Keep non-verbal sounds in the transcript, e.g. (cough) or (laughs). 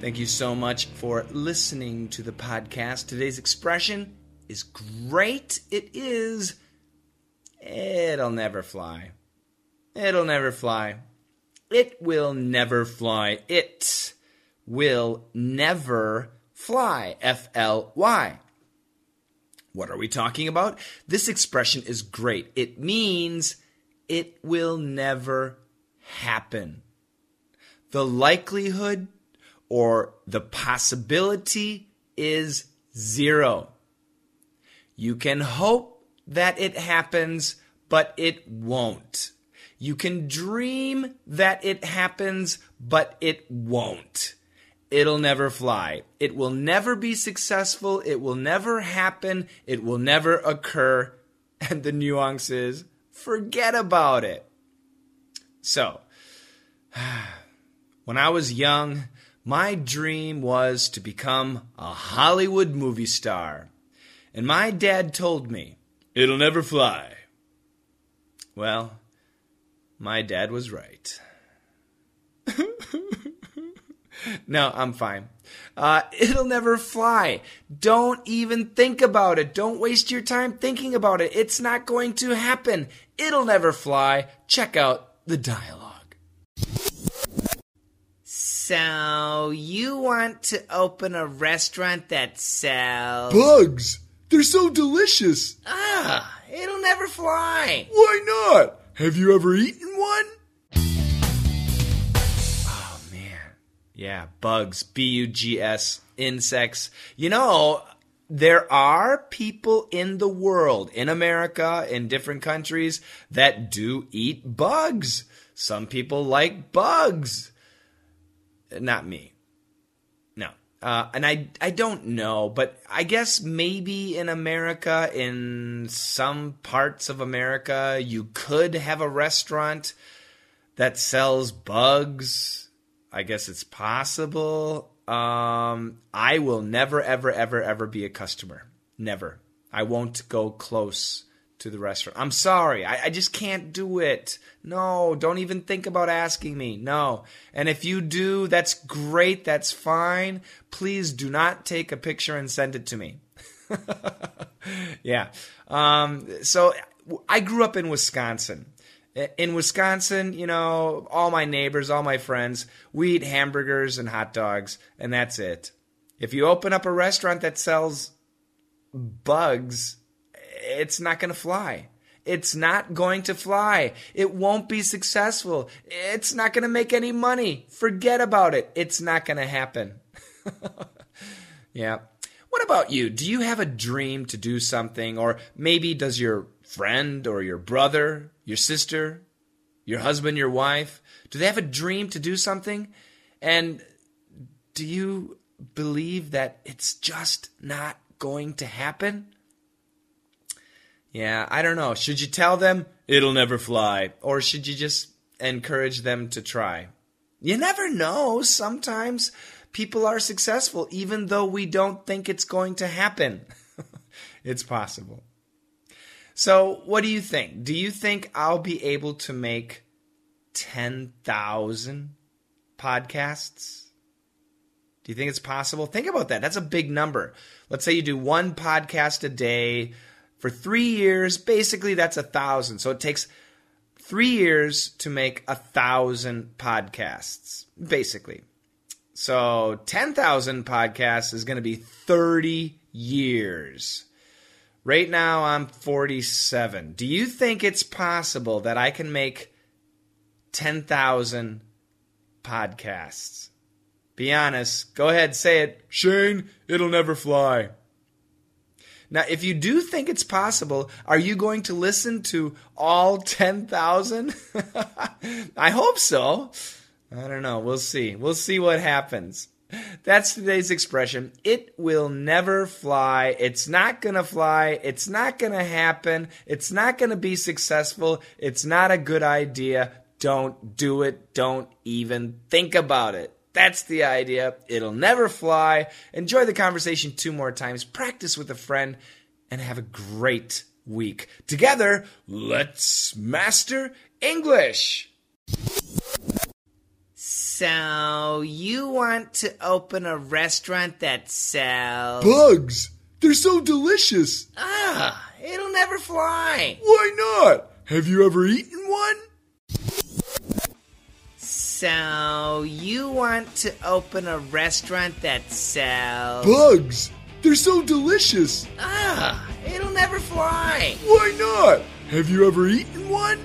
Thank you so much for listening to the podcast. Today's expression is great. It is. It'll never fly. It'll never fly. It will never fly. It will never fly. F L Y. What are we talking about? This expression is great. It means it will never happen. The likelihood or the possibility is zero. You can hope that it happens, but it won't. You can dream that it happens, but it won't. It'll never fly. It will never be successful. It will never happen. It will never occur. (laughs) And the nuance is forget about it. So, (sighs) when I was young, my dream was to become a Hollywood movie star. And my dad told me, it'll never fly. Well, my dad was right. (laughs) no, I'm fine. Uh, it'll never fly. Don't even think about it. Don't waste your time thinking about it. It's not going to happen. It'll never fly. Check out the dialogue. So, you want to open a restaurant that sells. Bugs! They're so delicious! Ah, it'll never fly. Why not? Have you ever eaten one? Oh, man. Yeah, bugs. B U G S. Insects. You know, there are people in the world, in America, in different countries, that do eat bugs. Some people like bugs not me. No. Uh, and I, I don't know, but I guess maybe in America, in some parts of America, you could have a restaurant that sells bugs. I guess it's possible. Um, I will never, ever, ever, ever be a customer. Never. I won't go close to the restaurant. I'm sorry. I, I, just can't do it. No, don't even think about asking me. No. And if you do, that's great. That's fine. Please do not take a picture and send it to me. (laughs) yeah. Um, so I grew up in Wisconsin. In Wisconsin, you know, all my neighbors, all my friends, we eat hamburgers and hot dogs, and that's it. If you open up a restaurant that sells bugs, it's not going to fly. It's not going to fly. It won't be successful. It's not going to make any money. Forget about it. It's not going to happen. (laughs) yeah. What about you? Do you have a dream to do something? Or maybe does your friend or your brother, your sister, your husband, your wife, do they have a dream to do something? And do you believe that it's just not going to happen? Yeah, I don't know. Should you tell them it'll never fly? Or should you just encourage them to try? You never know. Sometimes people are successful even though we don't think it's going to happen. (laughs) it's possible. So, what do you think? Do you think I'll be able to make 10,000 podcasts? Do you think it's possible? Think about that. That's a big number. Let's say you do one podcast a day for three years, basically that's a thousand. So it takes three years to make a thousand podcasts, basically. So 10,000 podcasts is going to be 30 years. Right now, I'm 47. Do you think it's possible that I can make 10,000 podcasts? Be honest. Go ahead, say it. Shane, it'll never fly. Now, if you do think it's possible, are you going to listen to all 10,000? (laughs) I hope so. I don't know. We'll see. We'll see what happens. That's today's expression. It will never fly. It's not going to fly. It's not going to happen. It's not going to be successful. It's not a good idea. Don't do it. Don't even think about it. That's the idea. It'll never fly. Enjoy the conversation two more times. Practice with a friend and have a great week. Together, let's master English. So, you want to open a restaurant that sells. Bugs! They're so delicious! Ah, it'll never fly. Why not? Have you ever eaten So, you want to open a restaurant that sells. Bugs! They're so delicious! Ah, it'll never fly. Why not? Have you ever eaten one?